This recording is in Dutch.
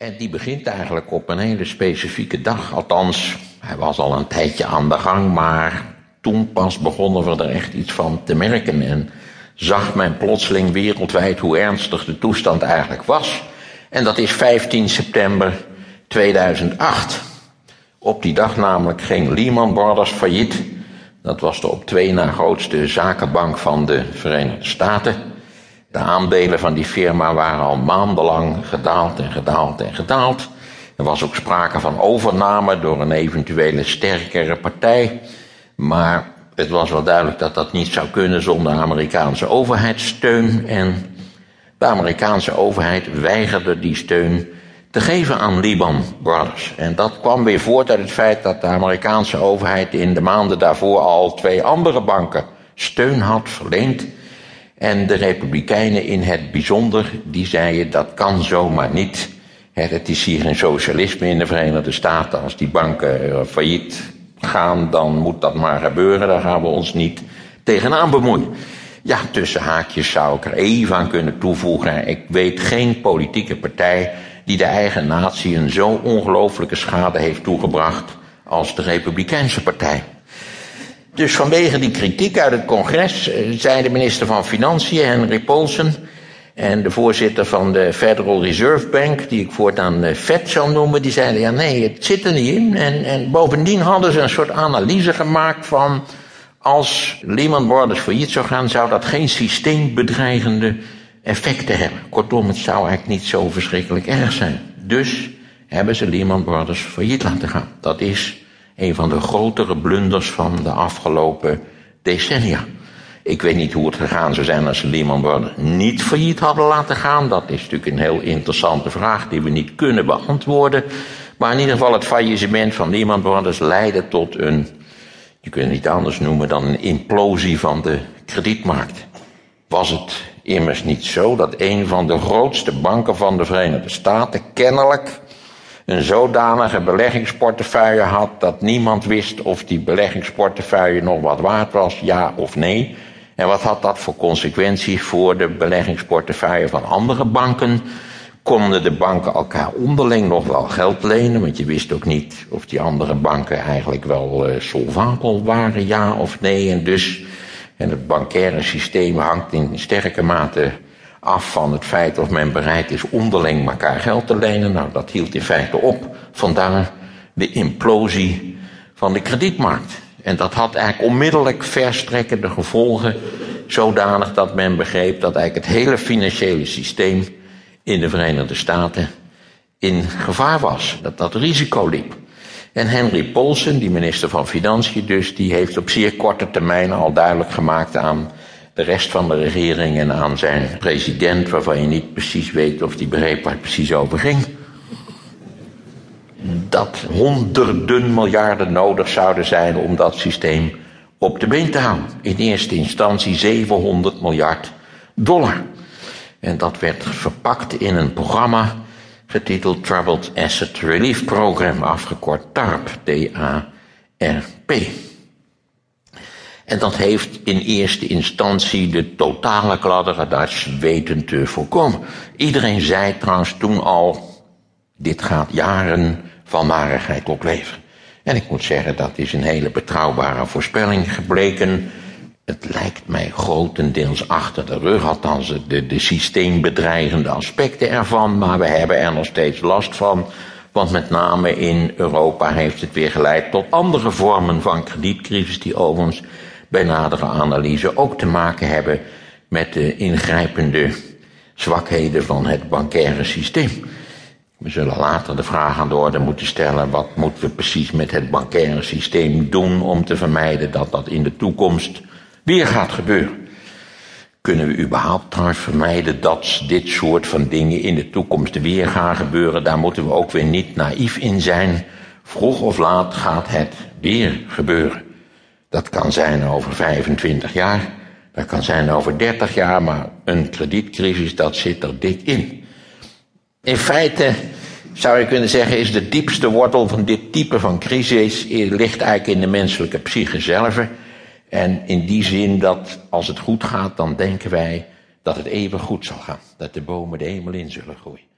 En die begint eigenlijk op een hele specifieke dag. Althans, hij was al een tijdje aan de gang, maar toen pas begonnen we er echt iets van te merken. En zag men plotseling wereldwijd hoe ernstig de toestand eigenlijk was. En dat is 15 september 2008. Op die dag namelijk ging Lehman Brothers failliet. Dat was de op twee na grootste zakenbank van de Verenigde Staten. De aandelen van die firma waren al maandenlang gedaald en gedaald en gedaald. Er was ook sprake van overname door een eventuele sterkere partij. Maar het was wel duidelijk dat dat niet zou kunnen zonder Amerikaanse overheidssteun. En de Amerikaanse overheid weigerde die steun te geven aan Lehman Brothers. En dat kwam weer voort uit het feit dat de Amerikaanse overheid in de maanden daarvoor al twee andere banken steun had verleend. En de Republikeinen in het bijzonder, die zeiden dat kan zomaar niet. Het is hier een socialisme in de Verenigde Staten. Als die banken eh, failliet gaan, dan moet dat maar gebeuren. Daar gaan we ons niet tegenaan bemoeien. Ja, tussen haakjes zou ik er even aan kunnen toevoegen. Ik weet geen politieke partij die de eigen natie een zo ongelooflijke schade heeft toegebracht als de Republikeinse Partij. Dus vanwege die kritiek uit het congres eh, zei de minister van Financiën, Henry Paulsen, en de voorzitter van de Federal Reserve Bank, die ik voortaan eh, Fed zal noemen, die zeiden ja nee, het zit er niet in. En, en bovendien hadden ze een soort analyse gemaakt van als Lehman Brothers failliet zou gaan, zou dat geen systeembedreigende effecten hebben. Kortom, het zou eigenlijk niet zo verschrikkelijk erg zijn. Dus hebben ze Lehman Brothers failliet laten gaan. Dat is een van de grotere blunders van de afgelopen decennia. Ik weet niet hoe het gegaan zou zijn als ze Lehman Brothers niet failliet hadden laten gaan. Dat is natuurlijk een heel interessante vraag die we niet kunnen beantwoorden. Maar in ieder geval het faillissement van Lehman Brothers leidde tot een, je kunt het niet anders noemen dan een implosie van de kredietmarkt. Was het immers niet zo dat een van de grootste banken van de Verenigde Staten kennelijk een zodanige beleggingsportefeuille had dat niemand wist of die beleggingsportefeuille nog wat waard was, ja of nee. En wat had dat voor consequenties voor de beleggingsportefeuille van andere banken? Konden de banken elkaar onderling nog wel geld lenen? Want je wist ook niet of die andere banken eigenlijk wel uh, solvabel waren, ja of nee. En dus, en het bankaire systeem hangt in sterke mate af van het feit of men bereid is onderling elkaar geld te lenen. Nou, dat hield in feite op. Vandaar de implosie van de kredietmarkt. En dat had eigenlijk onmiddellijk verstrekkende gevolgen, zodanig dat men begreep dat eigenlijk het hele financiële systeem in de Verenigde Staten in gevaar was, dat dat risico liep. En Henry Paulsen, die minister van Financiën dus, die heeft op zeer korte termijn al duidelijk gemaakt aan de rest van de regering en aan zijn president, waarvan je niet precies weet of die begreep waar het precies over ging, dat honderden miljarden nodig zouden zijn om dat systeem op de been te houden. In eerste instantie 700 miljard dollar. En dat werd verpakt in een programma getiteld Troubled Asset Relief Program, afgekort TARP, T-A-R-P. En dat heeft in eerste instantie de totale kladderadatsch weten te voorkomen. Iedereen zei trouwens toen al, dit gaat jaren van narigheid opleveren. En ik moet zeggen, dat is een hele betrouwbare voorspelling gebleken. Het lijkt mij grotendeels achter de rug, althans de, de systeembedreigende aspecten ervan, maar we hebben er nog steeds last van. Want met name in Europa heeft het weer geleid tot andere vormen van kredietcrisis, die overigens bij nadere analyse ook te maken hebben met de ingrijpende zwakheden van het bankaire systeem. We zullen later de vraag aan de orde moeten stellen: wat moeten we precies met het bankaire systeem doen om te vermijden dat dat in de toekomst weer gaat gebeuren? Kunnen we überhaupt trouwens vermijden dat dit soort van dingen in de toekomst weer gaan gebeuren? Daar moeten we ook weer niet naïef in zijn. Vroeg of laat gaat het weer gebeuren. Dat kan zijn over 25 jaar, dat kan zijn over 30 jaar, maar een kredietcrisis, dat zit er dik in. In feite zou je kunnen zeggen, is de diepste wortel van dit type van crisis ligt eigenlijk in de menselijke psyche zelf. En in die zin dat als het goed gaat, dan denken wij dat het even goed zal gaan. Dat de bomen de hemel in zullen groeien.